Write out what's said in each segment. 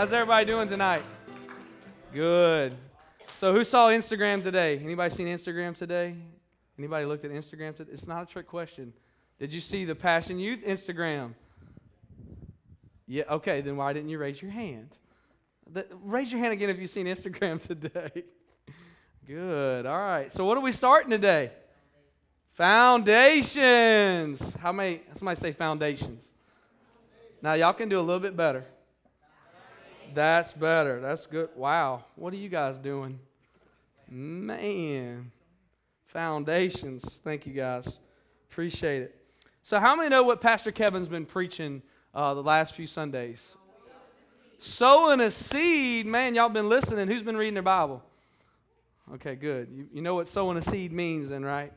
How's everybody doing tonight? Good. So who saw Instagram today? Anybody seen Instagram today? Anybody looked at Instagram today? It's not a trick question. Did you see the Passion Youth Instagram? Yeah, okay, then why didn't you raise your hand? The, raise your hand again if you've seen Instagram today. Good. All right. So what are we starting today? Foundations. How many somebody say foundations? Now y'all can do a little bit better. That's better. That's good. Wow. What are you guys doing? Man. Foundations. Thank you guys. Appreciate it. So, how many know what Pastor Kevin's been preaching uh, the last few Sundays? Sowing a seed. Man, y'all been listening. Who's been reading their Bible? Okay, good. You, you know what sowing a seed means, then, right?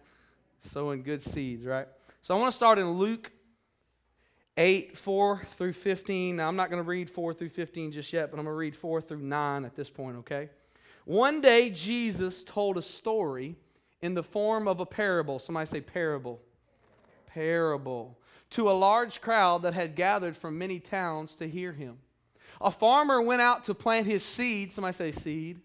Sowing good seeds, right? So, I want to start in Luke 8, 4 through 15. Now, I'm not going to read 4 through 15 just yet, but I'm going to read 4 through 9 at this point, okay? One day, Jesus told a story in the form of a parable. Somebody say parable. Parable. To a large crowd that had gathered from many towns to hear him. A farmer went out to plant his seed. Somebody say seed.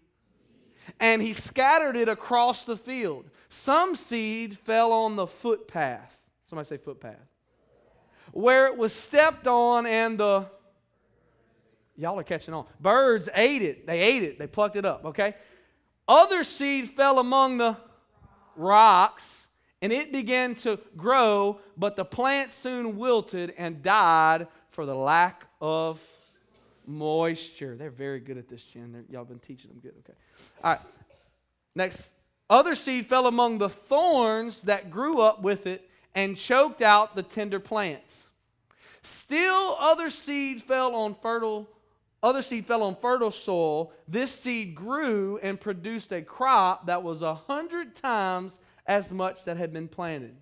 And he scattered it across the field. Some seed fell on the footpath. Somebody say footpath where it was stepped on and the y'all are catching on. Birds ate it. They ate it. They plucked it up okay? Other seed fell among the rocks and it began to grow but the plant soon wilted and died for the lack of moisture. They're very good at this jen. Y'all been teaching them good okay? All right. Next. Other seed fell among the thorns that grew up with it and choked out the tender plants. Still other seed fell on fertile other seed fell on fertile soil. This seed grew and produced a crop that was a hundred times as much that had been planted.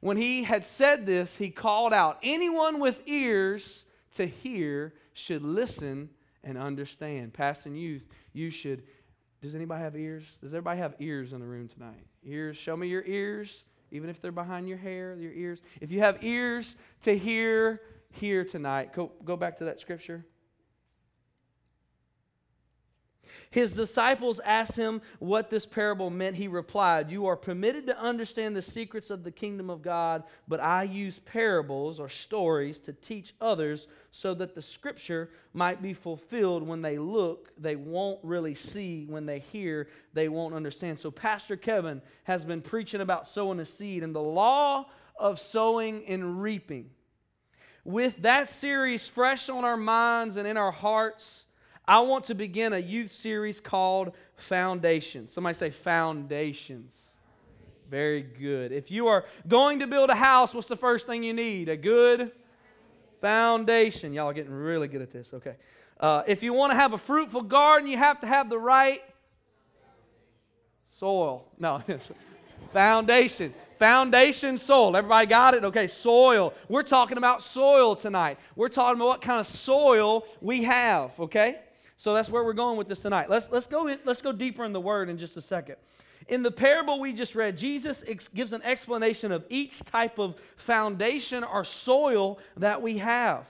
When he had said this, he called out, Anyone with ears to hear should listen and understand. Passion Youth, you should. Does anybody have ears? Does everybody have ears in the room tonight? Ears, show me your ears even if they're behind your hair, your ears. If you have ears to hear, hear tonight. Go, go back to that scripture. His disciples asked him what this parable meant. He replied, You are permitted to understand the secrets of the kingdom of God, but I use parables or stories to teach others so that the scripture might be fulfilled. When they look, they won't really see. When they hear, they won't understand. So, Pastor Kevin has been preaching about sowing a seed and the law of sowing and reaping. With that series fresh on our minds and in our hearts, I want to begin a youth series called Foundations. Somebody say Foundations. Very good. If you are going to build a house, what's the first thing you need? A good foundation. Y'all are getting really good at this. Okay. Uh, if you want to have a fruitful garden, you have to have the right soil. No, foundation. Foundation soil. Everybody got it? Okay, soil. We're talking about soil tonight. We're talking about what kind of soil we have, okay? So that's where we're going with this tonight. Let's, let's, go, in, let's go deeper in the word in just a second. In the parable we just read, Jesus ex- gives an explanation of each type of foundation or soil that we have.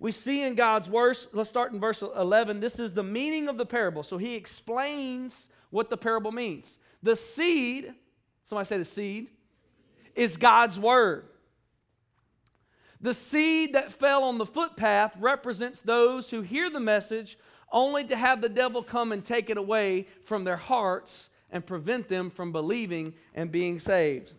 We see in God's words, let's start in verse 11. This is the meaning of the parable. So he explains what the parable means. The seed, somebody say the seed, is God's word. The seed that fell on the footpath represents those who hear the message only to have the devil come and take it away from their hearts and prevent them from believing and being saved.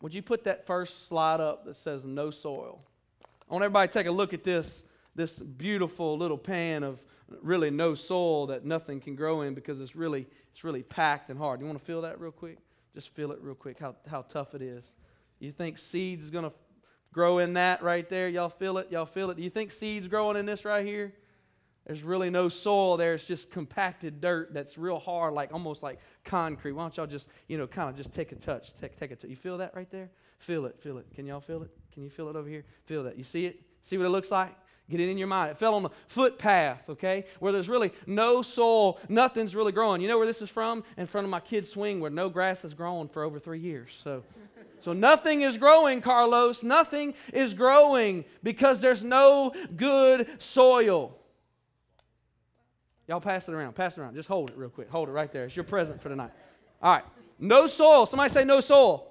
Would you put that first slide up that says no soil? I want everybody to take a look at this, this beautiful little pan of really no soil that nothing can grow in because it's really, it's really packed and hard. You want to feel that real quick? Just feel it real quick, how, how tough it is. You think seeds is going to grow in that right there? Y'all feel it? Y'all feel it? Do you think seeds growing in this right here? There's really no soil there. It's just compacted dirt that's real hard, like almost like concrete. Why don't y'all just, you know, kind of just take a touch, take, take a touch. You feel that right there? Feel it, feel it. Can y'all feel it? Can you feel it over here? Feel that. You see it? See what it looks like? Get it in your mind. It fell on the footpath, okay, where there's really no soil, nothing's really growing. You know where this is from? In front of my kid's swing, where no grass has grown for over three years. So, so nothing is growing, Carlos. Nothing is growing because there's no good soil. Y'all pass it around. Pass it around. Just hold it real quick. Hold it right there. It's your present for tonight. All right. No soil. Somebody say no soil.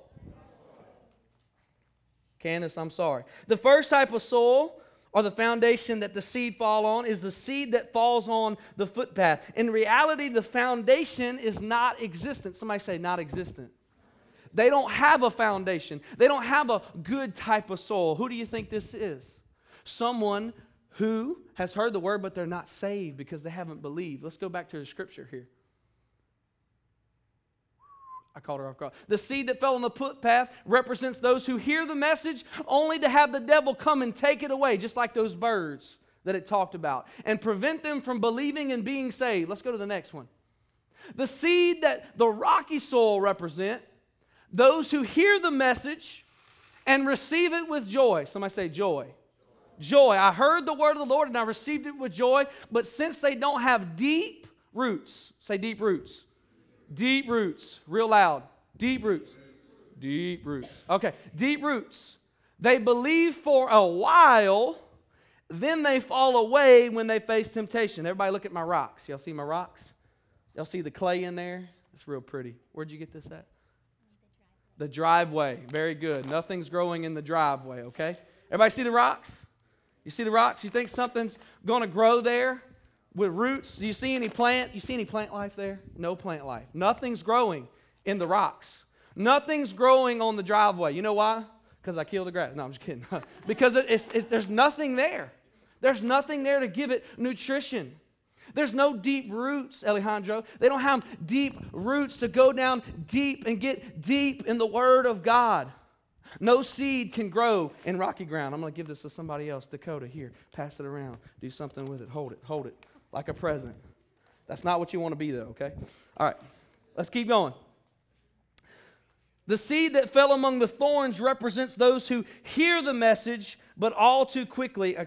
Candace, I'm sorry. The first type of soil or the foundation that the seed fall on is the seed that falls on the footpath. In reality, the foundation is not existent. Somebody say not existent. They don't have a foundation. They don't have a good type of soil. Who do you think this is? Someone who has heard the word, but they're not saved because they haven't believed. Let's go back to the scripture here. I called her off guard. The seed that fell on the footpath represents those who hear the message only to have the devil come and take it away, just like those birds that it talked about, and prevent them from believing and being saved. Let's go to the next one. The seed that the rocky soil represent those who hear the message and receive it with joy. Somebody say joy joy. I heard the word of the Lord and I received it with joy, but since they don't have deep roots, say deep roots. Deep roots, real loud. Deep roots. Deep roots. Okay, deep roots. They believe for a while, then they fall away when they face temptation. Everybody look at my rocks. Y'all see my rocks? Y'all see the clay in there? It's real pretty. Where'd you get this at? The driveway. Very good. Nothing's growing in the driveway, okay? Everybody see the rocks? You see the rocks? You think something's going to grow there with roots? Do you see any plant? You see any plant life there? No plant life. Nothing's growing in the rocks. Nothing's growing on the driveway. You know why? Because I killed the grass. No, I'm just kidding. because it, it's, it, there's nothing there. There's nothing there to give it nutrition. There's no deep roots, Alejandro. They don't have deep roots to go down deep and get deep in the Word of God. No seed can grow in rocky ground. I'm going to give this to somebody else. Dakota, here, pass it around. Do something with it. Hold it. Hold it like a present. That's not what you want to be, though, okay? All right, let's keep going. The seed that fell among the thorns represents those who hear the message, but all too quickly,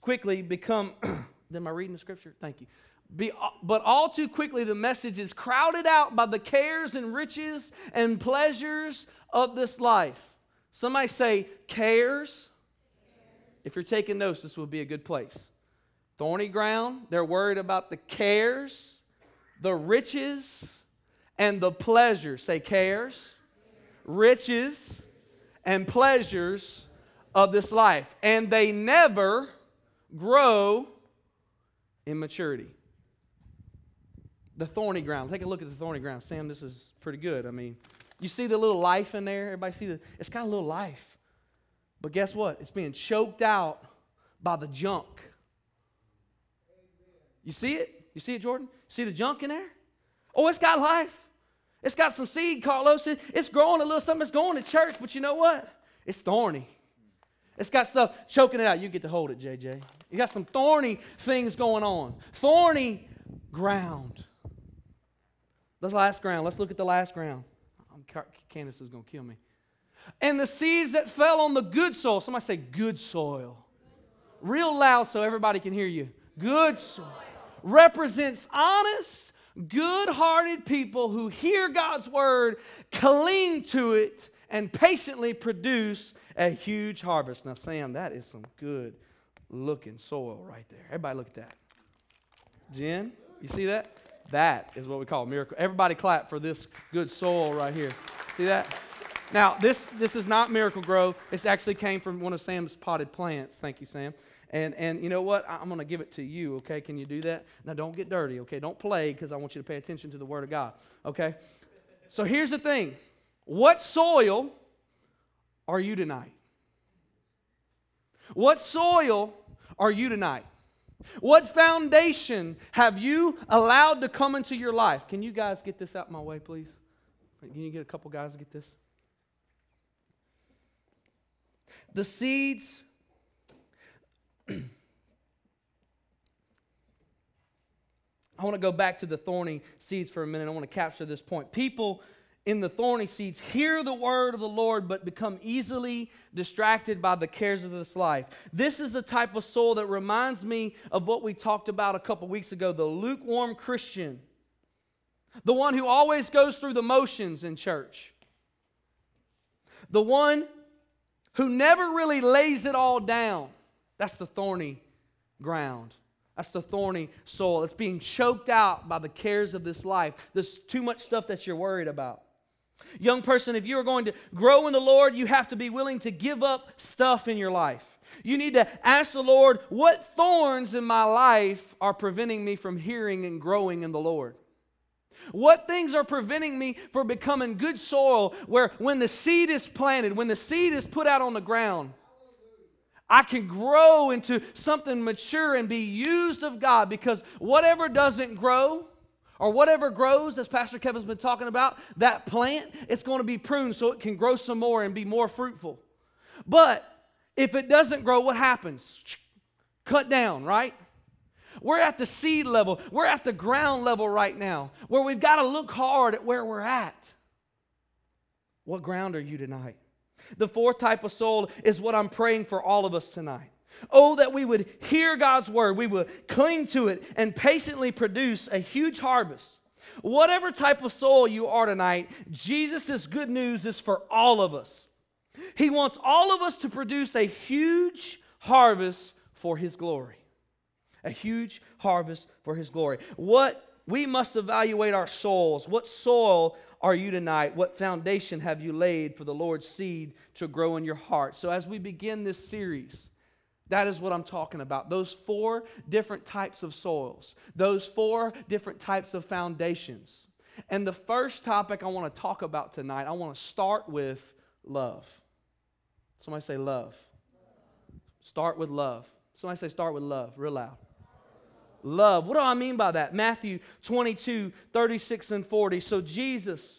quickly become. Am I reading the scripture? Thank you. Be, but all too quickly, the message is crowded out by the cares and riches and pleasures of this life. Somebody say cares. If you're taking notes, this would be a good place. Thorny ground, they're worried about the cares, the riches, and the pleasures. Say cares, riches, and pleasures of this life. And they never grow in maturity. The thorny ground. Take a look at the thorny ground. Sam, this is pretty good. I mean, you see the little life in there? Everybody see the it's got a little life. But guess what? It's being choked out by the junk. You see it? You see it, Jordan? See the junk in there? Oh, it's got life. It's got some seed, Carlos. It's growing a little something. It's going to church, but you know what? It's thorny. It's got stuff choking it out. You get to hold it, JJ. You got some thorny things going on. Thorny ground. The last ground. Let's look at the last ground. Candace is going to kill me. And the seeds that fell on the good soil, somebody say good soil. Real loud so everybody can hear you. Good soil. Represents honest, good hearted people who hear God's word, cling to it, and patiently produce a huge harvest. Now, Sam, that is some good looking soil right there. Everybody look at that. Jen, you see that? That is what we call a miracle. Everybody clap for this good soil right here. See that? Now, this, this is not Miracle-Gro. This actually came from one of Sam's potted plants. Thank you, Sam. And, and you know what? I'm going to give it to you, okay? Can you do that? Now, don't get dirty, okay? Don't play because I want you to pay attention to the Word of God, okay? So here's the thing what soil are you tonight? What soil are you tonight? What foundation have you allowed to come into your life? Can you guys get this out my way, please? Can you get a couple guys to get this? The seeds. I want to go back to the thorny seeds for a minute. I want to capture this point. People in the thorny seeds hear the word of the Lord but become easily distracted by the cares of this life. This is the type of soul that reminds me of what we talked about a couple weeks ago the lukewarm Christian the one who always goes through the motions in church, the one who never really lays it all down. That's the thorny ground. That's the thorny soul. It's being choked out by the cares of this life. There's too much stuff that you're worried about. Young person, if you are going to grow in the Lord, you have to be willing to give up stuff in your life. You need to ask the Lord, what thorns in my life are preventing me from hearing and growing in the Lord? What things are preventing me from becoming good soil where when the seed is planted, when the seed is put out on the ground, I can grow into something mature and be used of God because whatever doesn't grow, or whatever grows, as Pastor Kevin's been talking about, that plant, it's going to be pruned so it can grow some more and be more fruitful. But if it doesn't grow, what happens? Cut down, right? We're at the seed level, we're at the ground level right now where we've got to look hard at where we're at. What ground are you tonight? The fourth type of soul is what I'm praying for all of us tonight. Oh, that we would hear God's word, we would cling to it, and patiently produce a huge harvest. Whatever type of soul you are tonight, Jesus' good news is for all of us. He wants all of us to produce a huge harvest for His glory. A huge harvest for His glory. What we must evaluate our souls. What soil are you tonight? What foundation have you laid for the Lord's seed to grow in your heart? So, as we begin this series, that is what I'm talking about. Those four different types of soils, those four different types of foundations. And the first topic I want to talk about tonight, I want to start with love. Somebody say love. Start with love. Somebody say start with love, real loud. Love. What do I mean by that? Matthew 22, 36 and 40. So Jesus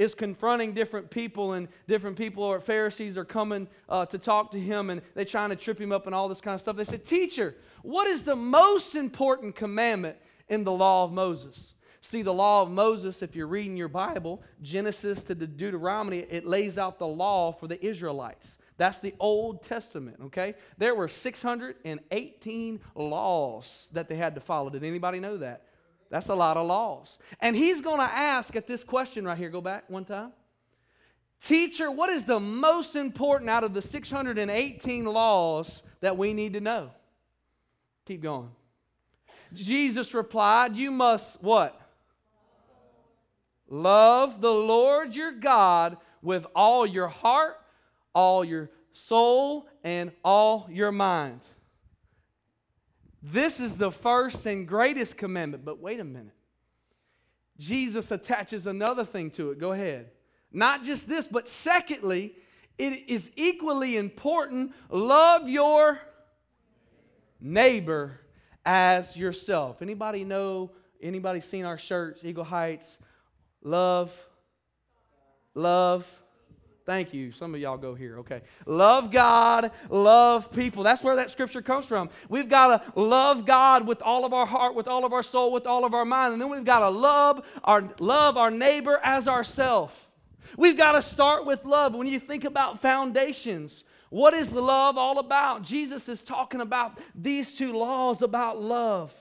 is confronting different people, and different people or Pharisees are coming uh, to talk to him, and they're trying to trip him up and all this kind of stuff. They said, Teacher, what is the most important commandment in the law of Moses? See, the law of Moses, if you're reading your Bible, Genesis to the Deuteronomy, it lays out the law for the Israelites. That's the Old Testament, okay? There were 618 laws that they had to follow. Did anybody know that? That's a lot of laws. And he's going to ask at this question right here, go back one time. Teacher, what is the most important out of the 618 laws that we need to know? Keep going. Jesus replied, You must what? Love the Lord your God with all your heart, all your soul, and all your mind. This is the first and greatest commandment. But wait a minute. Jesus attaches another thing to it. Go ahead. Not just this, but secondly, it is equally important love your neighbor as yourself. Anybody know, anybody seen our shirts, Eagle Heights? Love, love, Thank you. Some of y'all go here. Okay. Love God, love people. That's where that scripture comes from. We've got to love God with all of our heart, with all of our soul, with all of our mind. And then we've got to love our love our neighbor as ourselves. We've got to start with love. When you think about foundations, what is love all about? Jesus is talking about these two laws about love.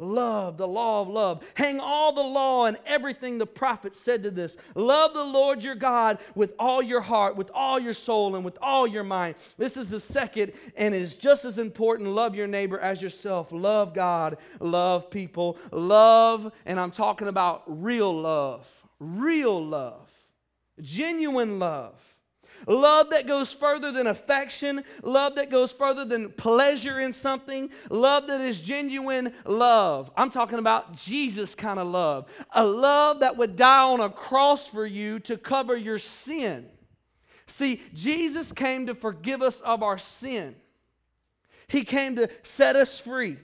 Love, the law of love. Hang all the law and everything the prophet said to this. Love the Lord your God with all your heart, with all your soul, and with all your mind. This is the second, and it is just as important. Love your neighbor as yourself. Love God, love people, love, and I'm talking about real love, real love, genuine love. Love that goes further than affection, love that goes further than pleasure in something, love that is genuine love. I'm talking about Jesus kind of love. A love that would die on a cross for you to cover your sin. See, Jesus came to forgive us of our sin. He came to set us free.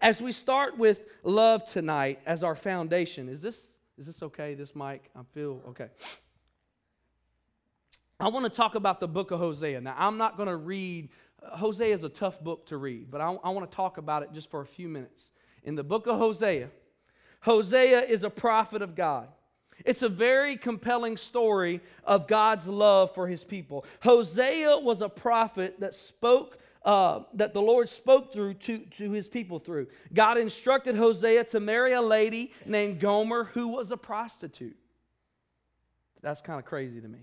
As we start with love tonight as our foundation, is this is this okay? This mic, I feel okay. I want to talk about the book of Hosea. Now, I'm not going to read, uh, Hosea is a tough book to read, but I, I want to talk about it just for a few minutes. In the book of Hosea, Hosea is a prophet of God. It's a very compelling story of God's love for his people. Hosea was a prophet that spoke, uh, that the Lord spoke through to, to his people through. God instructed Hosea to marry a lady named Gomer who was a prostitute. That's kind of crazy to me.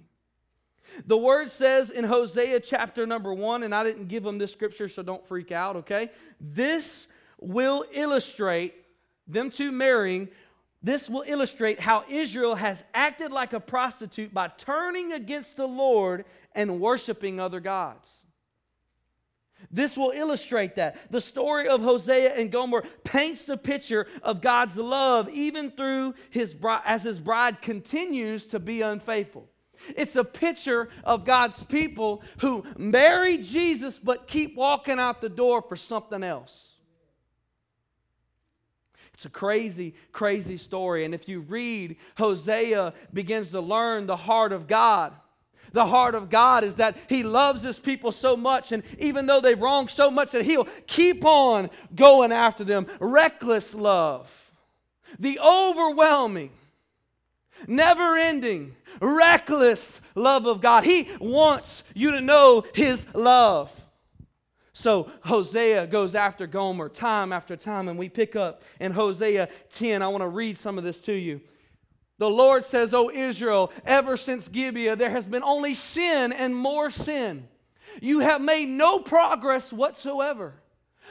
The word says in Hosea chapter number one, and I didn't give them this scripture, so don't freak out, okay? This will illustrate them two marrying. This will illustrate how Israel has acted like a prostitute by turning against the Lord and worshiping other gods. This will illustrate that. The story of Hosea and Gomer paints the picture of God's love even through his as his bride continues to be unfaithful. It's a picture of God's people who marry Jesus but keep walking out the door for something else. It's a crazy, crazy story. And if you read, Hosea begins to learn the heart of God. The heart of God is that He loves His people so much, and even though they've wronged so much, that He'll keep on going after them. Reckless love, the overwhelming, never ending, reckless love of God. He wants you to know His love. So Hosea goes after Gomer time after time, and we pick up in Hosea 10. I want to read some of this to you. The Lord says, O Israel, ever since Gibeah, there has been only sin and more sin. You have made no progress whatsoever.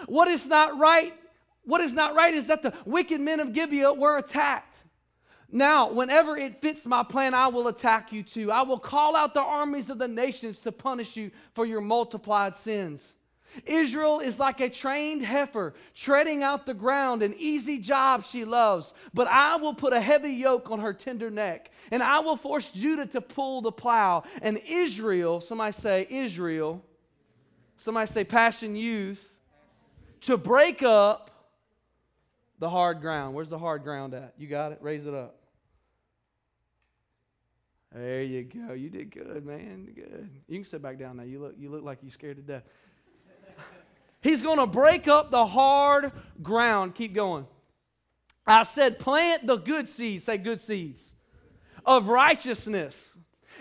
What is not right, what is not right is that the wicked men of Gibeah were attacked. Now, whenever it fits my plan, I will attack you too. I will call out the armies of the nations to punish you for your multiplied sins. Israel is like a trained heifer treading out the ground, an easy job she loves. But I will put a heavy yoke on her tender neck, and I will force Judah to pull the plow. And Israel, somebody say Israel, somebody say Passion Youth, to break up the hard ground. Where's the hard ground at? You got it? Raise it up. There you go. You did good, man. Good. You can sit back down now. You look, you look like you're scared to death. He's going to break up the hard ground. Keep going. I said, plant the good seeds, say good seeds, of righteousness,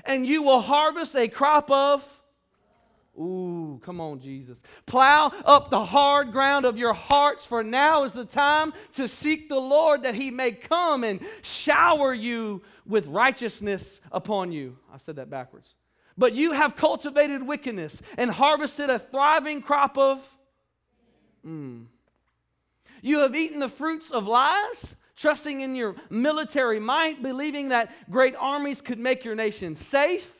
and you will harvest a crop of. Ooh, come on, Jesus. Plow up the hard ground of your hearts, for now is the time to seek the Lord that he may come and shower you with righteousness upon you. I said that backwards. But you have cultivated wickedness and harvested a thriving crop of Mm. You have eaten the fruits of lies, trusting in your military might, believing that great armies could make your nation safe.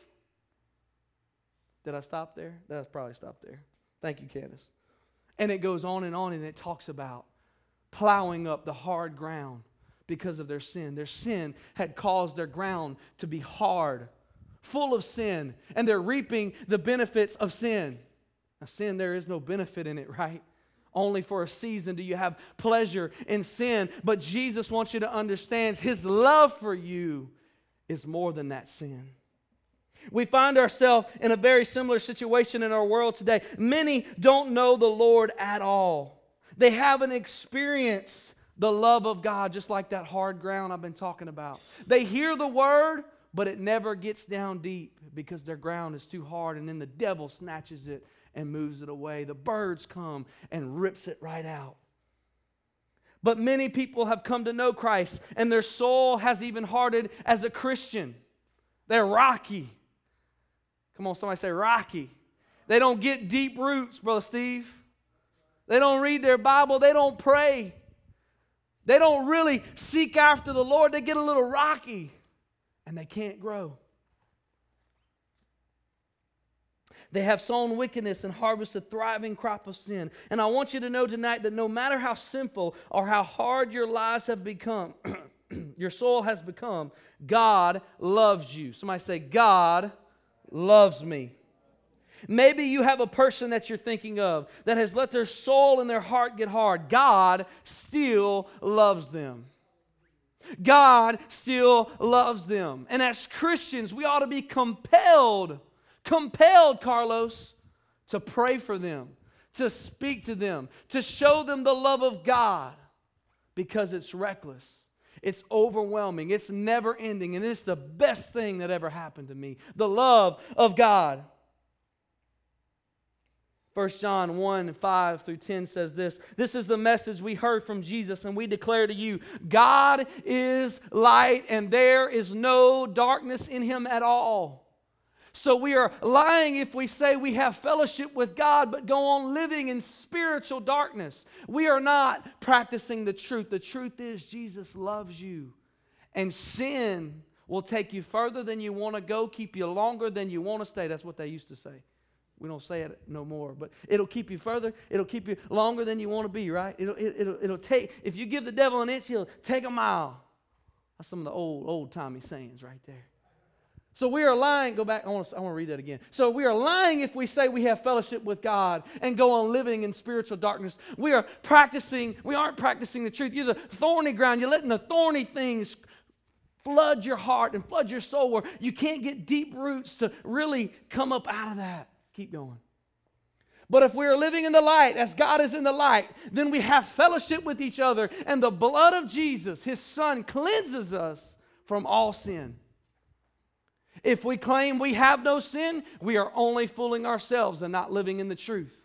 Did I stop there? That's probably stopped there. Thank you, Candace. And it goes on and on, and it talks about plowing up the hard ground because of their sin. Their sin had caused their ground to be hard, full of sin, and they're reaping the benefits of sin. Now, sin, there is no benefit in it, right? only for a season do you have pleasure in sin. But Jesus wants you to understand his love for you is more than that sin. We find ourselves in a very similar situation in our world today. Many don't know the Lord at all. They haven't experienced the love of God, just like that hard ground I've been talking about. They hear the word, but it never gets down deep because their ground is too hard, and then the devil snatches it and moves it away. The birds come and rips it right out. But many people have come to know Christ, and their soul has even hardened as a Christian. They're rocky. Come on, somebody say rocky. They don't get deep roots, Brother Steve. They don't read their Bible. They don't pray. They don't really seek after the Lord. They get a little rocky and they can't grow. They have sown wickedness and harvested a thriving crop of sin. And I want you to know tonight that no matter how sinful or how hard your lives have become, your soul has become, God loves you. Somebody say, God loves me. Maybe you have a person that you're thinking of that has let their soul and their heart get hard. God still loves them. God still loves them. And as Christians, we ought to be compelled compelled, Carlos, to pray for them, to speak to them, to show them the love of God because it's reckless. It's overwhelming. It's never ending. And it's the best thing that ever happened to me the love of God. 1 John 1 5 through 10 says this This is the message we heard from Jesus, and we declare to you God is light, and there is no darkness in him at all. So we are lying if we say we have fellowship with God, but go on living in spiritual darkness. We are not practicing the truth. The truth is, Jesus loves you. And sin will take you further than you want to go, keep you longer than you want to stay. That's what they used to say. We don't say it no more, but it'll keep you further. It'll keep you longer than you want to be, right? It'll, it, will it'll take, if you give the devil an inch, he'll take a mile. That's some of the old, old timey sayings right there. So we are lying. Go back. I want, to, I want to read that again. So we are lying if we say we have fellowship with God and go on living in spiritual darkness. We are practicing, we aren't practicing the truth. You're the thorny ground. You're letting the thorny things flood your heart and flood your soul where you can't get deep roots to really come up out of that. Keep going. But if we are living in the light as God is in the light, then we have fellowship with each other, and the blood of Jesus, his son, cleanses us from all sin. If we claim we have no sin, we are only fooling ourselves and not living in the truth.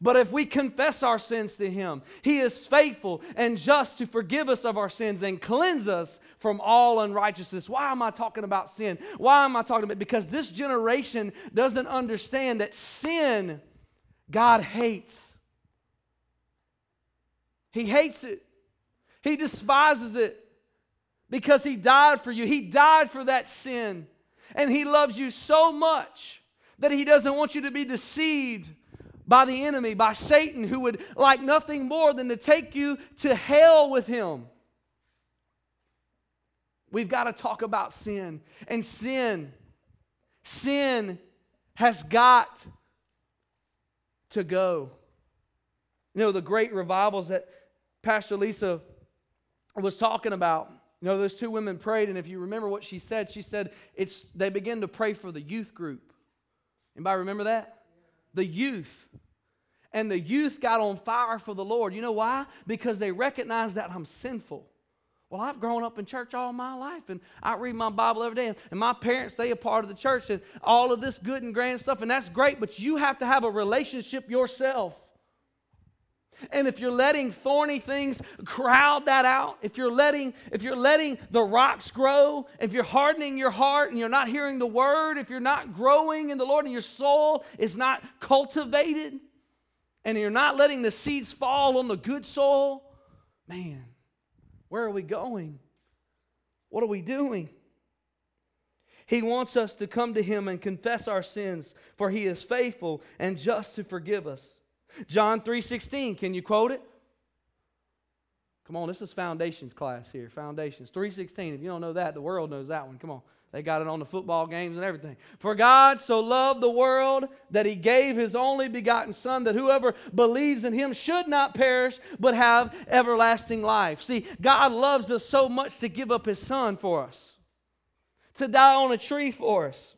But if we confess our sins to Him, He is faithful and just to forgive us of our sins and cleanse us from all unrighteousness. Why am I talking about sin? Why am I talking about? Because this generation doesn't understand that sin God hates. He hates it. He despises it because He died for you. He died for that sin. And He loves you so much that He doesn't want you to be deceived by the enemy, by Satan, who would like nothing more than to take you to hell with Him. We've got to talk about sin. And sin, sin has got to go. You know, the great revivals that Pastor Lisa was talking about you know, those two women prayed, and if you remember what she said, she said it's they began to pray for the youth group. Anybody remember that? The youth. And the youth got on fire for the Lord. You know why? Because they recognized that I'm sinful. Well, I've grown up in church all my life, and I read my Bible every day, and my parents, they are part of the church, and all of this good and grand stuff, and that's great, but you have to have a relationship yourself. And if you're letting thorny things crowd that out, if you're letting if you're letting the rocks grow, if you're hardening your heart and you're not hearing the word, if you're not growing in the Lord and your soul is not cultivated, and you're not letting the seeds fall on the good soil, man, where are we going? What are we doing? He wants us to come to him and confess our sins, for he is faithful and just to forgive us John 3:16, can you quote it? Come on, this is foundations class here. Foundations 3:16. If you don't know that, the world knows that one. Come on. They got it on the football games and everything. For God so loved the world that he gave his only begotten Son, that whoever believes in him should not perish, but have everlasting life. See, God loves us so much to give up his Son for us, to die on a tree for us.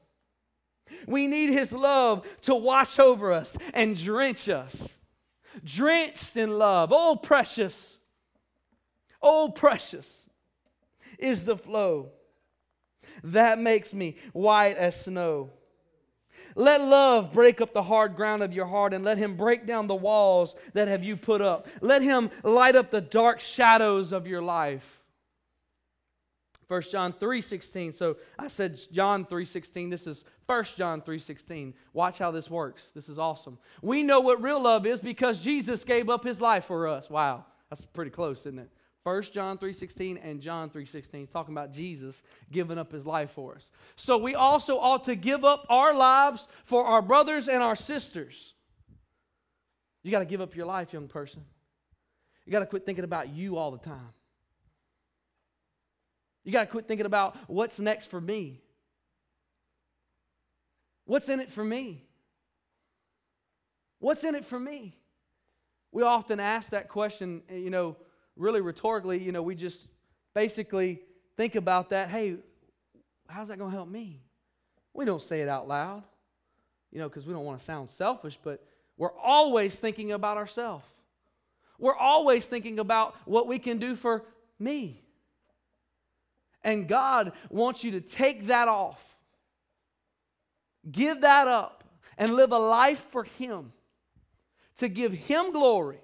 We need His love to wash over us and drench us. Drenched in love. Oh, precious. Oh, precious is the flow that makes me white as snow. Let love break up the hard ground of your heart and let him break down the walls that have you put up. Let him light up the dark shadows of your life. 1 John 3:16. So I said John 3:16. This is 1 John 3:16. Watch how this works. This is awesome. We know what real love is because Jesus gave up his life for us. Wow. That's pretty close, isn't it? 1 John 3:16 and John 3:16 talking about Jesus giving up his life for us. So we also ought to give up our lives for our brothers and our sisters. You got to give up your life, young person. You got to quit thinking about you all the time. You got to quit thinking about what's next for me. What's in it for me? What's in it for me? We often ask that question, eh, you know, really rhetorically, you know, we just basically think about that. Hey, how's that going to help me? We don't say it out loud, you know, because we don't want to sound selfish, but we're always thinking about ourselves. We're always thinking about what we can do for me. And God wants you to take that off, give that up, and live a life for Him, to give Him glory.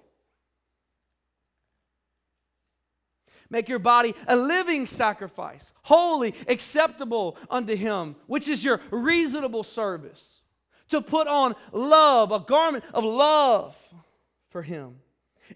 Make your body a living sacrifice, holy, acceptable unto Him, which is your reasonable service. To put on love, a garment of love for Him.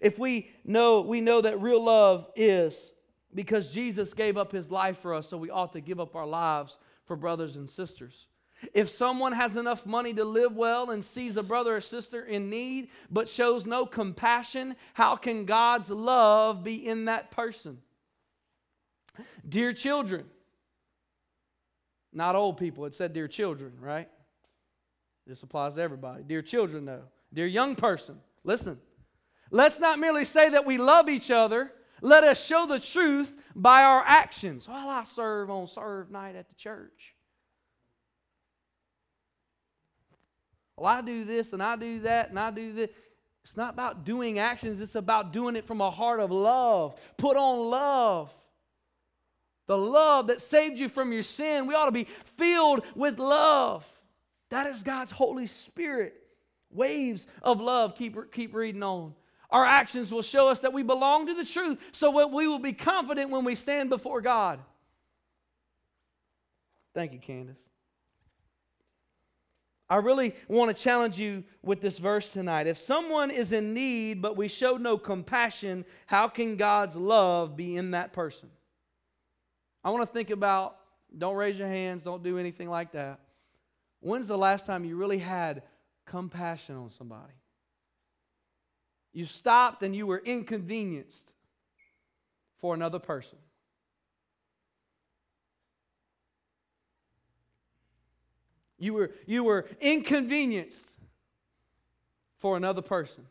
If we know, we know that real love is because Jesus gave up His life for us, so we ought to give up our lives for brothers and sisters. If someone has enough money to live well and sees a brother or sister in need but shows no compassion, how can God's love be in that person? Dear children, not old people, it said dear children, right? This applies to everybody. Dear children, though. Dear young person, listen. Let's not merely say that we love each other. Let us show the truth by our actions. Well, I serve on serve night at the church. Well, I do this and I do that and I do this. It's not about doing actions, it's about doing it from a heart of love. Put on love. The love that saved you from your sin. We ought to be filled with love. That is God's Holy Spirit. Waves of love. Keep, keep reading on. Our actions will show us that we belong to the truth so that we will be confident when we stand before God. Thank you, Candace. I really want to challenge you with this verse tonight. If someone is in need, but we show no compassion, how can God's love be in that person? I want to think about, don't raise your hands, don't do anything like that. When's the last time you really had compassion on somebody? You stopped and you were inconvenienced for another person. You were, you were inconvenienced for another person.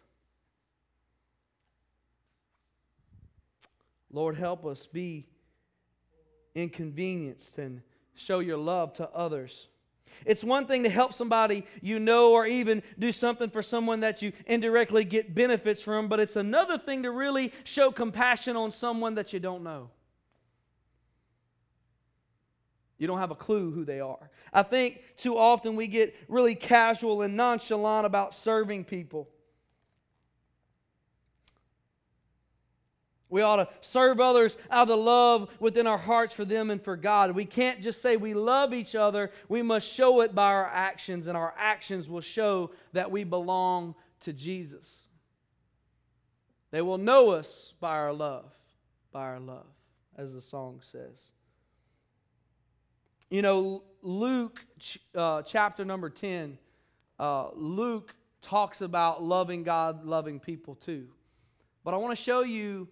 Lord, help us be inconvenienced and show your love to others. It's one thing to help somebody you know or even do something for someone that you indirectly get benefits from, but it's another thing to really show compassion on someone that you don't know. You don't have a clue who they are. I think too often we get really casual and nonchalant about serving people. We ought to serve others out of the love within our hearts for them and for God. We can't just say we love each other. We must show it by our actions, and our actions will show that we belong to Jesus. They will know us by our love, by our love, as the song says. You know, Luke uh, chapter number 10, uh, Luke talks about loving God, loving people too. But I want to show you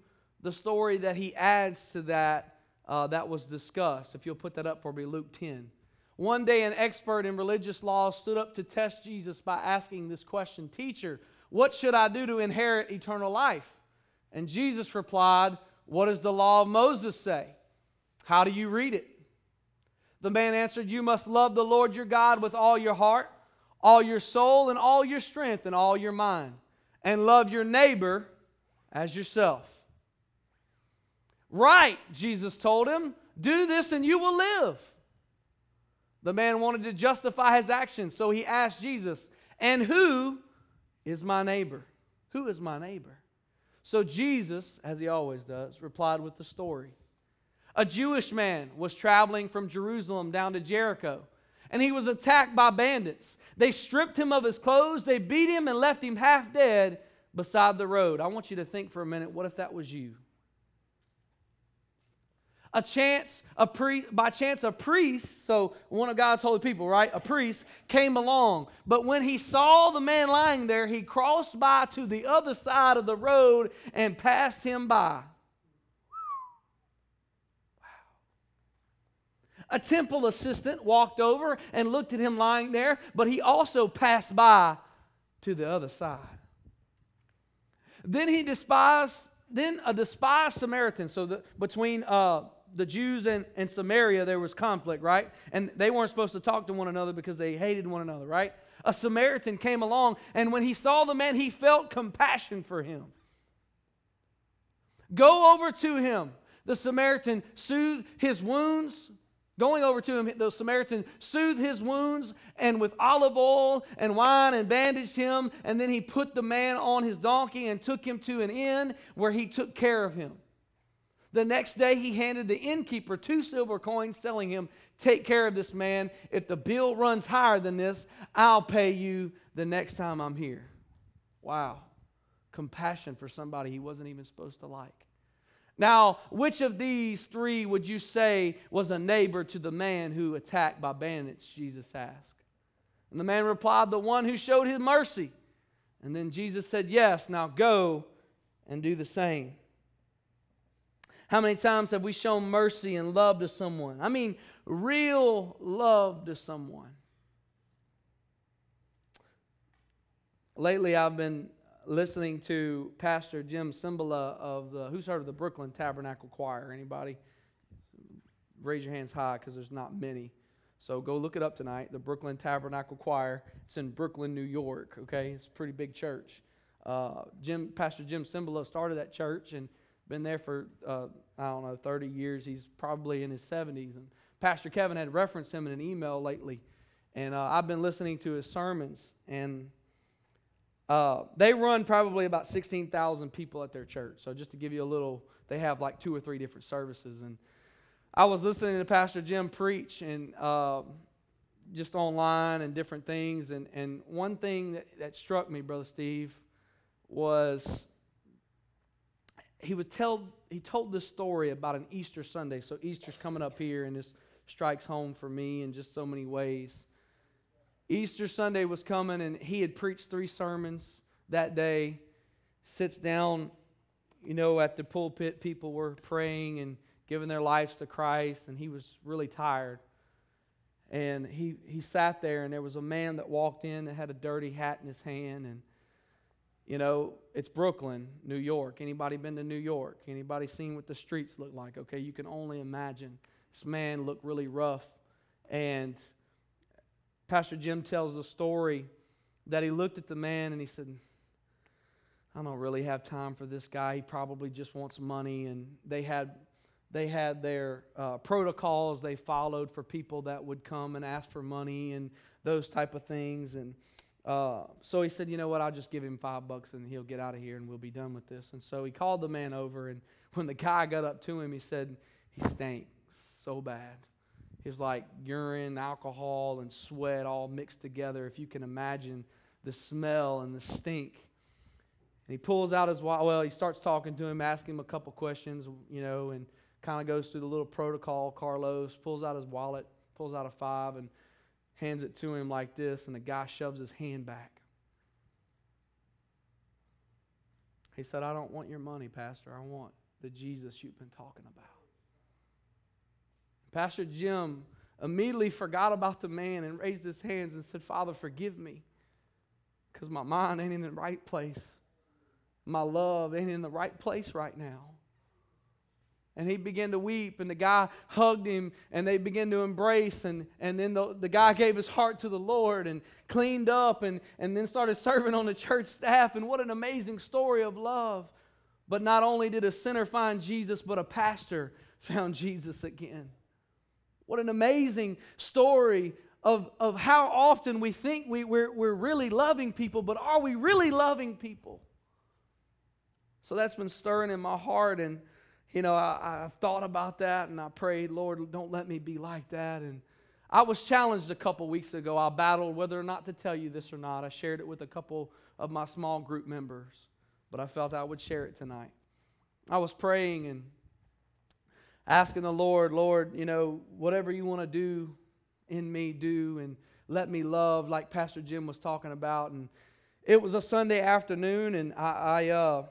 the story that he adds to that uh, that was discussed. If you'll put that up for me, Luke 10. One day, an expert in religious law stood up to test Jesus by asking this question Teacher, what should I do to inherit eternal life? And Jesus replied, What does the law of Moses say? How do you read it? The man answered, You must love the Lord your God with all your heart, all your soul, and all your strength, and all your mind, and love your neighbor as yourself. Right, Jesus told him. Do this and you will live. The man wanted to justify his actions, so he asked Jesus, And who is my neighbor? Who is my neighbor? So Jesus, as he always does, replied with the story. A Jewish man was traveling from Jerusalem down to Jericho, and he was attacked by bandits. They stripped him of his clothes, they beat him, and left him half dead beside the road. I want you to think for a minute what if that was you? A chance, a pri- by chance, a priest, so one of God's holy people, right? A priest came along. But when he saw the man lying there, he crossed by to the other side of the road and passed him by. A temple assistant walked over and looked at him lying there, but he also passed by to the other side. Then he despised, then a despised Samaritan, so the, between uh, the Jews and, and Samaria, there was conflict, right? And they weren't supposed to talk to one another because they hated one another, right? A Samaritan came along, and when he saw the man, he felt compassion for him. Go over to him. The Samaritan soothed his wounds. Going over to him, the Samaritan soothed his wounds and with olive oil and wine and bandaged him. And then he put the man on his donkey and took him to an inn where he took care of him. The next day, he handed the innkeeper two silver coins, telling him, Take care of this man. If the bill runs higher than this, I'll pay you the next time I'm here. Wow. Compassion for somebody he wasn't even supposed to like. Now, which of these three would you say was a neighbor to the man who attacked by bandits? Jesus asked. And the man replied, The one who showed him mercy. And then Jesus said, Yes, now go and do the same. How many times have we shown mercy and love to someone? I mean, real love to someone. Lately, I've been listening to Pastor Jim Cymbala of the, who's heard of the Brooklyn Tabernacle Choir? Anybody? Raise your hands high because there's not many. So go look it up tonight. The Brooklyn Tabernacle Choir. It's in Brooklyn, New York. Okay, it's a pretty big church. Uh, Jim, Pastor Jim Cymbala started that church and been there for uh, I don't know 30 years. He's probably in his 70s. And Pastor Kevin had referenced him in an email lately, and uh, I've been listening to his sermons and uh, they run probably about 16,000 people at their church. So just to give you a little, they have like two or three different services. And I was listening to Pastor Jim preach and uh, just online and different things. And, and one thing that, that struck me, Brother Steve, was he would tell he told this story about an Easter Sunday. So Easter's coming up here, and this strikes home for me in just so many ways. Easter Sunday was coming, and he had preached three sermons that day. Sits down, you know, at the pulpit. People were praying and giving their lives to Christ, and he was really tired. And he, he sat there, and there was a man that walked in that had a dirty hat in his hand. And, you know, it's Brooklyn, New York. Anybody been to New York? Anybody seen what the streets look like? Okay, you can only imagine. This man looked really rough. And Pastor Jim tells the story that he looked at the man and he said, I don't really have time for this guy. He probably just wants money. And they had, they had their uh, protocols they followed for people that would come and ask for money and those type of things. And uh, so he said, you know what, I'll just give him five bucks and he'll get out of here and we'll be done with this. And so he called the man over. And when the guy got up to him, he said, he stank so bad. He was like urine, alcohol, and sweat all mixed together. If you can imagine the smell and the stink. And he pulls out his wallet. Well, he starts talking to him, asking him a couple questions, you know, and kind of goes through the little protocol. Carlos pulls out his wallet, pulls out a five, and hands it to him like this. And the guy shoves his hand back. He said, I don't want your money, Pastor. I want the Jesus you've been talking about. Pastor Jim immediately forgot about the man and raised his hands and said, Father, forgive me because my mind ain't in the right place. My love ain't in the right place right now. And he began to weep, and the guy hugged him, and they began to embrace. And, and then the, the guy gave his heart to the Lord and cleaned up, and, and then started serving on the church staff. And what an amazing story of love. But not only did a sinner find Jesus, but a pastor found Jesus again. What an amazing story of, of how often we think we, we're, we're really loving people, but are we really loving people? So that's been stirring in my heart. And, you know, I, I've thought about that and I prayed, Lord, don't let me be like that. And I was challenged a couple weeks ago. I battled whether or not to tell you this or not. I shared it with a couple of my small group members, but I felt I would share it tonight. I was praying and asking the Lord, Lord, you know, whatever you want to do in me, do, and let me love, like Pastor Jim was talking about. And it was a Sunday afternoon, and I, I, uh,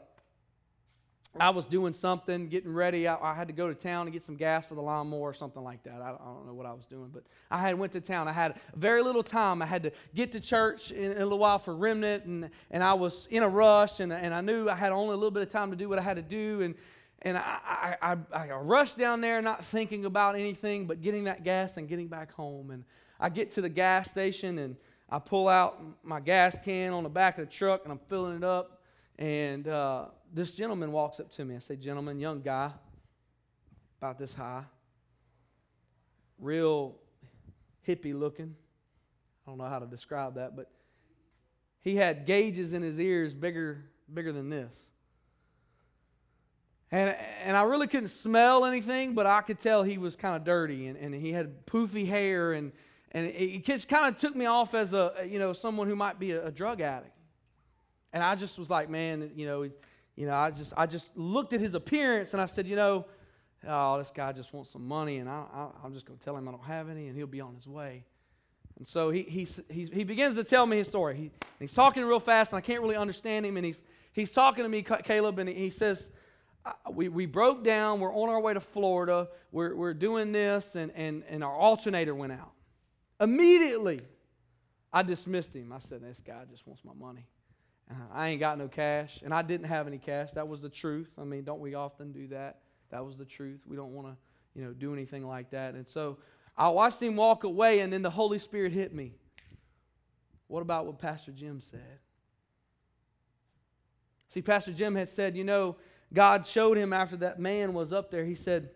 I was doing something, getting ready. I, I, had to go to town to get some gas for the lawnmower or something like that. I, I, don't know what I was doing, but I had went to town. I had very little time. I had to get to church in, in a little while for remnant, and, and I was in a rush, and, and I knew I had only a little bit of time to do what I had to do. And, and I, I, I, I rushed down there not thinking about anything but getting that gas and getting back home. And I get to the gas station and I pull out my gas can on the back of the truck and I'm filling it up. And uh, this gentleman walks up to me. I say, Gentleman, young guy, about this high, real hippie looking. I don't know how to describe that, but he had gauges in his ears bigger, bigger than this. And, and I really couldn't smell anything, but I could tell he was kind of dirty and, and he had poofy hair and, and it, just kind of took me off as a, you know, someone who might be a, a drug addict. And I just was like, man, you know, you know, I just, I just looked at his appearance and I said, you know, oh, this guy just wants some money and I, I, am just going to tell him I don't have any and he'll be on his way. And so he, he, he, he begins to tell me his story. He, he's talking real fast and I can't really understand him. And he's, he's talking to me, Caleb, and he says, we, we broke down. We're on our way to Florida. We're, we're doing this, and, and, and our alternator went out. Immediately, I dismissed him. I said, This guy just wants my money. I ain't got no cash. And I didn't have any cash. That was the truth. I mean, don't we often do that? That was the truth. We don't want to, you know, do anything like that. And so I watched him walk away, and then the Holy Spirit hit me. What about what Pastor Jim said? See, Pastor Jim had said, you know, God showed him after that man was up there, he said,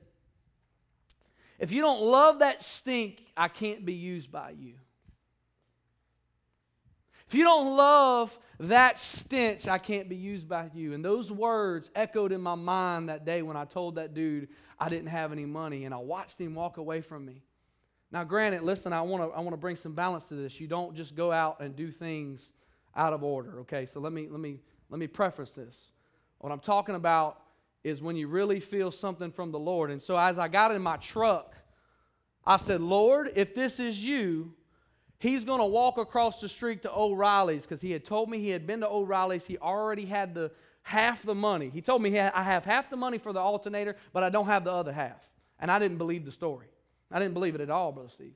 If you don't love that stink, I can't be used by you. If you don't love that stench, I can't be used by you. And those words echoed in my mind that day when I told that dude I didn't have any money and I watched him walk away from me. Now, granted, listen, I want to I want to bring some balance to this. You don't just go out and do things out of order, okay? So let me let me let me preface this. What I'm talking about is when you really feel something from the Lord. And so as I got in my truck, I said, Lord, if this is you, he's going to walk across the street to O'Reilly's because he had told me he had been to O'Reilly's. He already had the half the money. He told me he had, I have half the money for the alternator, but I don't have the other half. And I didn't believe the story. I didn't believe it at all, Brother Steve.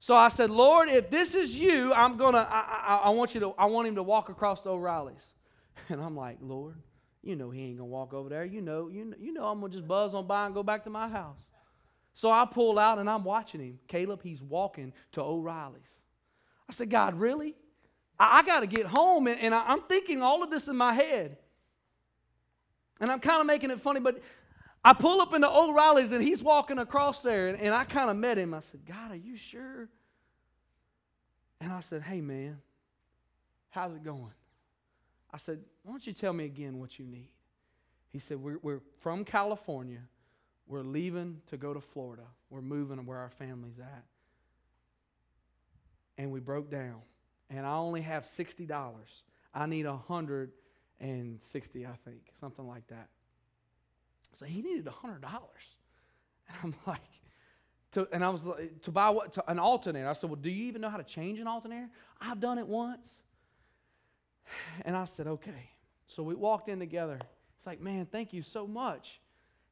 So I said, Lord, if this is you, I'm gonna. I, I, I want you to. I want him to walk across to O'Reilly's. And I'm like, Lord, you know he ain't gonna walk over there. You know, you know, you know I'm gonna just buzz on by and go back to my house. So I pull out and I'm watching him. Caleb, he's walking to O'Reilly's. I said, God, really? I, I got to get home. And, and I, I'm thinking all of this in my head. And I'm kind of making it funny, but I pull up into O'Reilly's and he's walking across there. And, and I kind of met him. I said, God, are you sure? And I said, Hey, man, how's it going? I said, Why don't you tell me again what you need? He said, We're, we're from California. We're leaving to go to Florida. We're moving to where our family's at. And we broke down. And I only have $60. I need 160 I think, something like that. So he needed $100. And I'm like, to, and I was to buy what to, an alternator. I said, "Well, do you even know how to change an alternator?" I've done it once. And I said, okay. So we walked in together. It's like, man, thank you so much.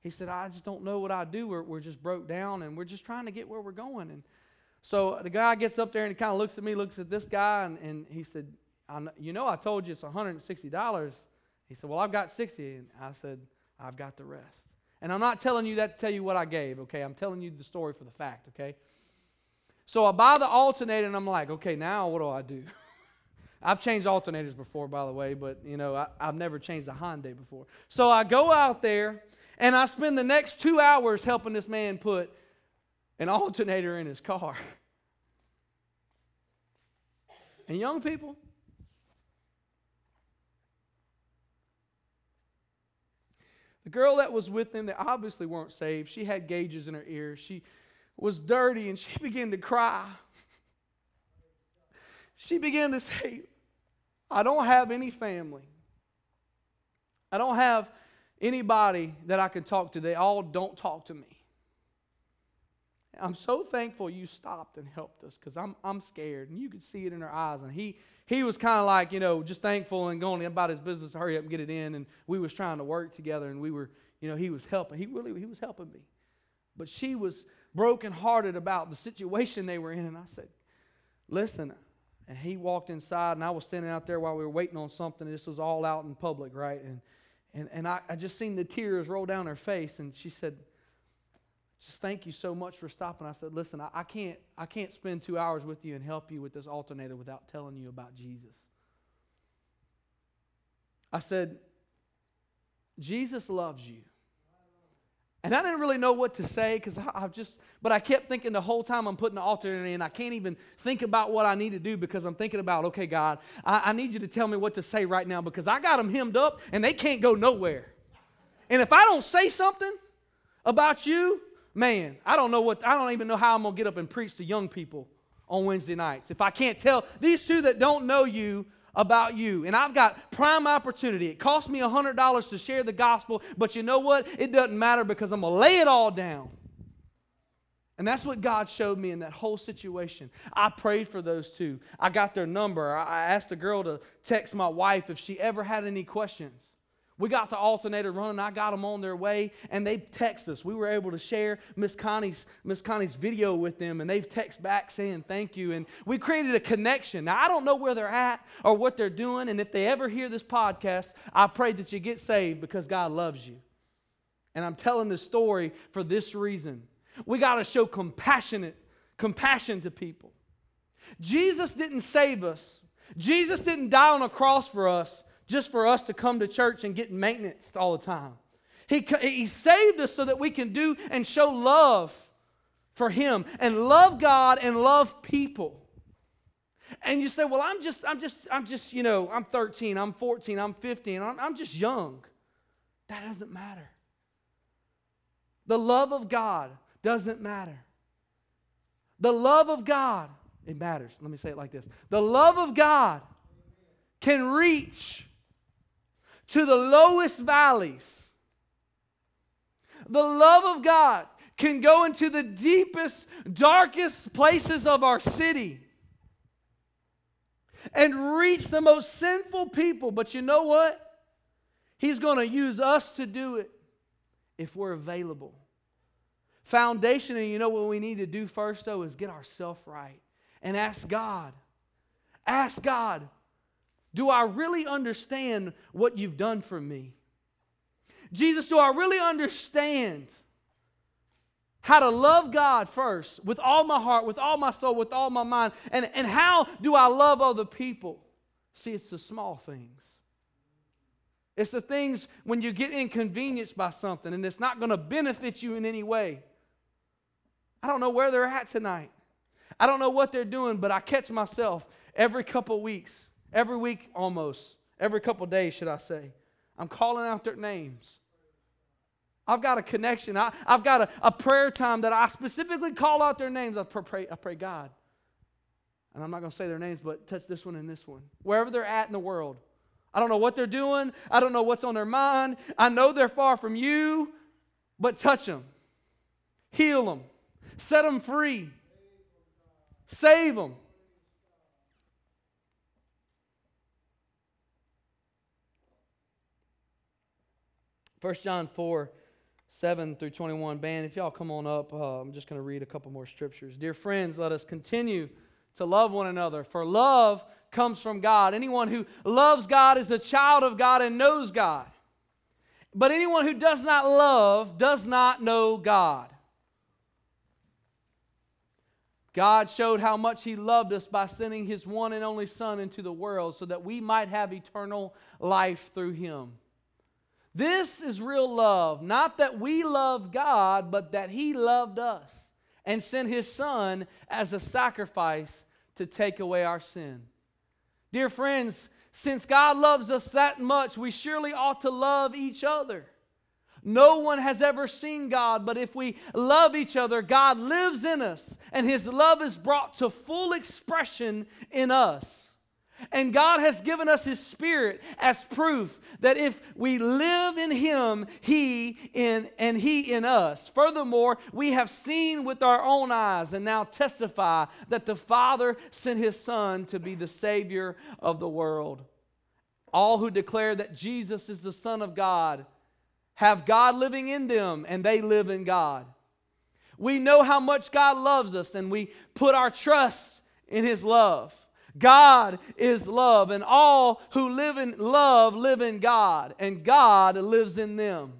He said, I just don't know what I do. We're, we're just broke down and we're just trying to get where we're going. And so the guy gets up there and he kind of looks at me, looks at this guy, and, and he said, You know, I told you it's $160. He said, Well, I've got 60 And I said, I've got the rest. And I'm not telling you that to tell you what I gave, okay? I'm telling you the story for the fact, okay? So I buy the alternator and I'm like, okay, now what do I do? I've changed alternators before, by the way, but you know, I, have never changed a Hyundai before. So I go out there and I spend the next two hours helping this man put an alternator in his car. And young people, the girl that was with him, they obviously weren't saved. She had gauges in her ears. She was dirty and she began to cry. She began to say, I don't have any family. I don't have anybody that I can talk to. They all don't talk to me. I'm so thankful you stopped and helped us because I'm, I'm scared. And you could see it in her eyes. And he, he was kind of like, you know, just thankful and going about his business, hurry up and get it in. And we was trying to work together and we were, you know, he was helping. He really, he was helping me. But she was brokenhearted about the situation they were in. And I said, listen, and he walked inside, and I was standing out there while we were waiting on something. This was all out in public, right? And, and, and I, I just seen the tears roll down her face, and she said, just thank you so much for stopping. I said, listen, I, I, can't, I can't spend two hours with you and help you with this alternator without telling you about Jesus. I said, Jesus loves you. And I didn't really know what to say because I, just, but I kept thinking the whole time I'm putting the altar in, and I can't even think about what I need to do because I'm thinking about, okay, God, I, I need you to tell me what to say right now because I got them hemmed up and they can't go nowhere. And if I don't say something about you, man, I don't know what, I don't even know how I'm going to get up and preach to young people on Wednesday nights. If I can't tell these two that don't know you about you, and I've got prime opportunity. It cost me $100 to share the gospel, but you know what? It doesn't matter because I'm going to lay it all down. And that's what God showed me in that whole situation. I prayed for those two. I got their number. I asked the girl to text my wife if she ever had any questions. We got the alternator running. I got them on their way, and they text us. We were able to share Miss Connie's Miss Connie's video with them, and they've text back saying thank you. And we created a connection. Now I don't know where they're at or what they're doing, and if they ever hear this podcast, I pray that you get saved because God loves you. And I'm telling this story for this reason. We got to show compassionate compassion to people. Jesus didn't save us. Jesus didn't die on a cross for us just for us to come to church and get maintenance all the time. He, he saved us so that we can do and show love for Him and love God and love people. And you say, well, I'm just, I'm just, I'm just, you know, I'm 13, I'm 14, I'm 15, I'm, I'm just young. That doesn't matter. The love of God doesn't matter. The love of God, it matters. Let me say it like this The love of God can reach to the lowest valleys. The love of God can go into the deepest, darkest places of our city and reach the most sinful people. But you know what? He's going to use us to do it if we're available. Foundation, and you know what we need to do first, though, is get ourselves right and ask God. Ask God, do I really understand what you've done for me? Jesus, do I really understand how to love God first with all my heart, with all my soul, with all my mind? And, and how do I love other people? See, it's the small things. It's the things when you get inconvenienced by something and it's not going to benefit you in any way. I don't know where they're at tonight. I don't know what they're doing, but I catch myself every couple weeks Every week, almost. Every couple days, should I say. I'm calling out their names. I've got a connection. I, have got a, a, prayer time that I specifically call out their names. I pray, I pray, God. And I'm not going to say their names, but touch this one and this one. Wherever they're at in the world. I don't know what they're doing. I don't know what's on their mind. I know they're far from you, but touch them. Heal them. Set them free. Save them. 1 John 4, 7 through 21. Band, if y'all come on up, uh, I'm just going to read a couple more scriptures. Dear friends, let us continue to love one another, for love comes from God. Anyone who loves God is a child of God and knows God. But anyone who does not love does not know God. God showed how much He loved us by sending His one and only Son into the world so that we might have eternal life through Him. This is real love. Not that we love God, but that He loved us and sent His Son as a sacrifice to take away our sin. Dear friends, since God loves us that much, we surely ought to love each other. No one has ever seen God, but if we love each other, God lives in us, and His love is brought to full expression in us. And God has given us His Spirit as proof that if we live in Him, He in and He in us. Furthermore, we have seen with our own eyes and now testify that the Father sent His Son to be the Savior of the world. All who declare that Jesus is the Son of God have God living in them, and they live in God. We know how much God loves us, and we put our trust in His love. God is love, and all who live in love live in God, and God lives in them.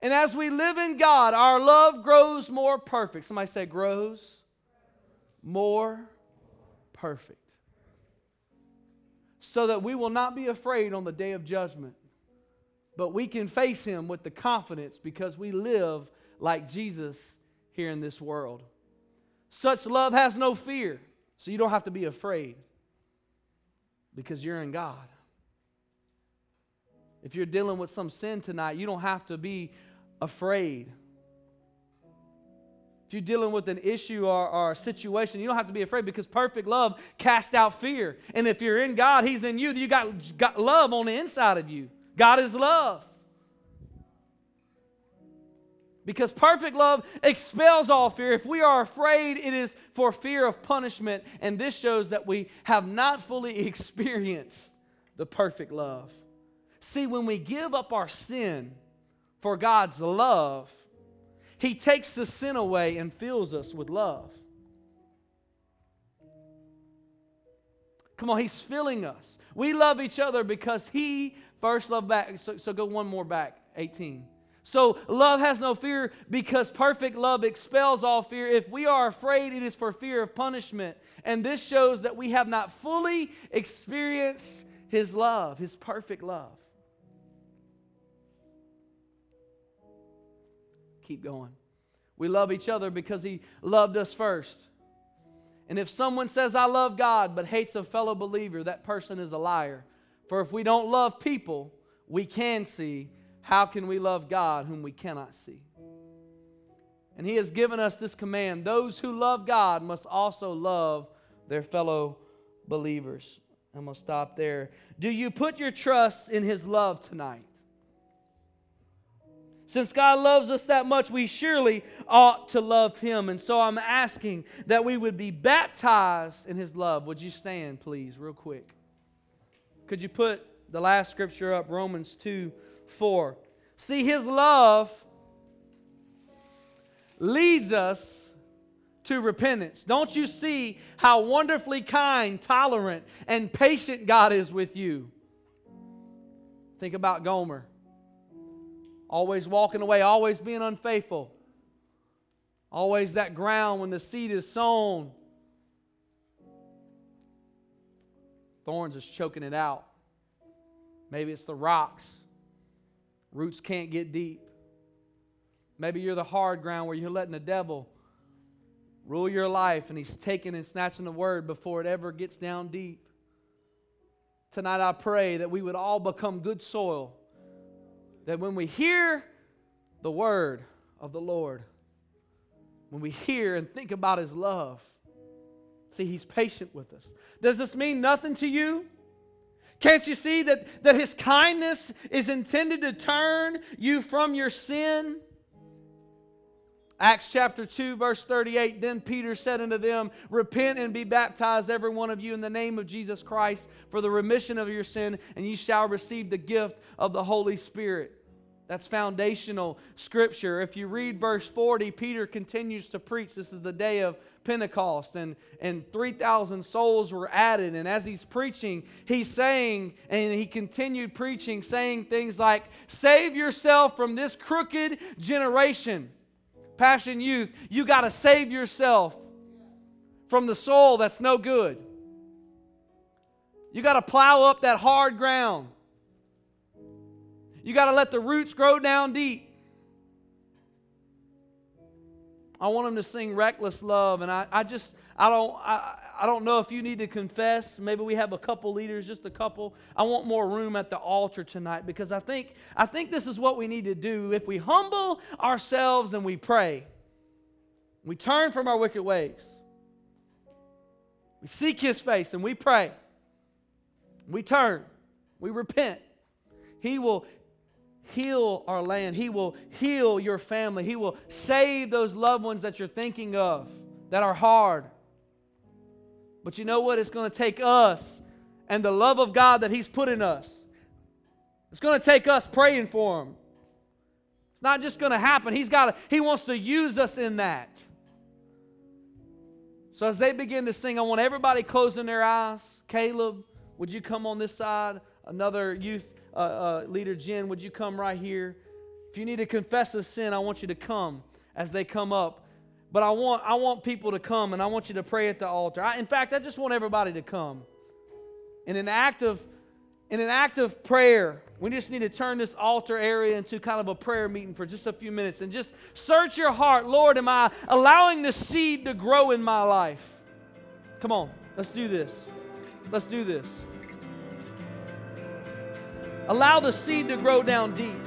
And as we live in God, our love grows more perfect. Somebody say, grows more perfect. So that we will not be afraid on the day of judgment, but we can face Him with the confidence because we live like Jesus here in this world. Such love has no fear. So you don't have to be afraid because you're in God. If you're dealing with some sin tonight, you don't have to be afraid. If you're dealing with an issue or, or, a situation, you don't have to be afraid because perfect love casts out fear. And if you're in God, He's in you, you got, got love on the inside of you. God is love. Because perfect love expels all fear. If we are afraid, it is for fear of punishment. And this shows that we have not fully experienced the perfect love. See, when we give up our sin for God's love, He takes the sin away and fills us with love. Come on, He's filling us. We love each other because He first loved back. So, so go one more back, 18. So love has no fear because perfect love expels all fear. If we are afraid, it is for fear of punishment. And this shows that we have not fully experienced His love, His perfect love. Keep going. We love each other because He loved us first. And if someone says, I love God, but hates a fellow believer, that person is a liar. For if we don't love people, we can see how can we love God whom we cannot see? And He has given us this command those who love God must also love their fellow believers. I'm going to stop there. Do you put your trust in His love tonight? Since God loves us that much, we surely ought to love Him. And so I'm asking that we would be baptized in His love. Would you stand, please, real quick? Could you put the last scripture up, Romans 2 4. See, His love leads us to repentance. Don't you see how wonderfully kind, tolerant, and patient God is with you? Think about Gomer. Always walking away, always being unfaithful. Always that ground when the seed is sown. Thorns is choking it out. Maybe it's the rocks. Roots can't get deep. Maybe you're the hard ground where you're letting the devil rule your life and he's taking and snatching the word before it ever gets down deep. Tonight I pray that we would all become good soil. That when we hear the word of the Lord, when we hear and think about his love, see, he's patient with us. Does this mean nothing to you? Can't you see that, that his kindness is intended to turn you from your sin? Acts chapter 2, verse 38 Then Peter said unto them, Repent and be baptized, every one of you, in the name of Jesus Christ, for the remission of your sin, and ye shall receive the gift of the Holy Spirit. That's foundational scripture. If you read verse 40, Peter continues to preach. This is the day of Pentecost, and, and 3,000 souls were added. And as he's preaching, he's saying, and he continued preaching, saying things like, Save yourself from this crooked generation. Passion Youth, you got to save yourself from the soul that's no good. You got to plow up that hard ground. You got to let the roots grow down deep. I want them to sing reckless love. And I, I just, I don't, I, I don't know if you need to confess. Maybe we have a couple leaders, just a couple. I want more room at the altar tonight because I think, I think this is what we need to do. If we humble ourselves and we pray, we turn from our wicked ways, we seek his face and we pray, we turn, we repent. He will, heal our land. He will heal your family. He will save those loved ones that you're thinking of that are hard. But you know what? It's going to take us and the love of God that He's put in us. It's going to take us praying for Him. It's not just going to happen. He's got to, He wants to use us in that. So as they begin to sing, I want everybody closing their eyes. Caleb, would you come on this side? Another youth uh, uh, leader Jen, would you come right here? If you need to confess a sin, I want you to come as they come up. But I want, I want people to come and I want you to pray at the altar. I, in fact, I just want everybody to come. In an act of in an act of prayer, we just need to turn this altar area into kind of a prayer meeting for just a few minutes and just search your heart. Lord, am I allowing the seed to grow in my life? Come on, let's do this. Let's do this. Allow the seed to grow down deep.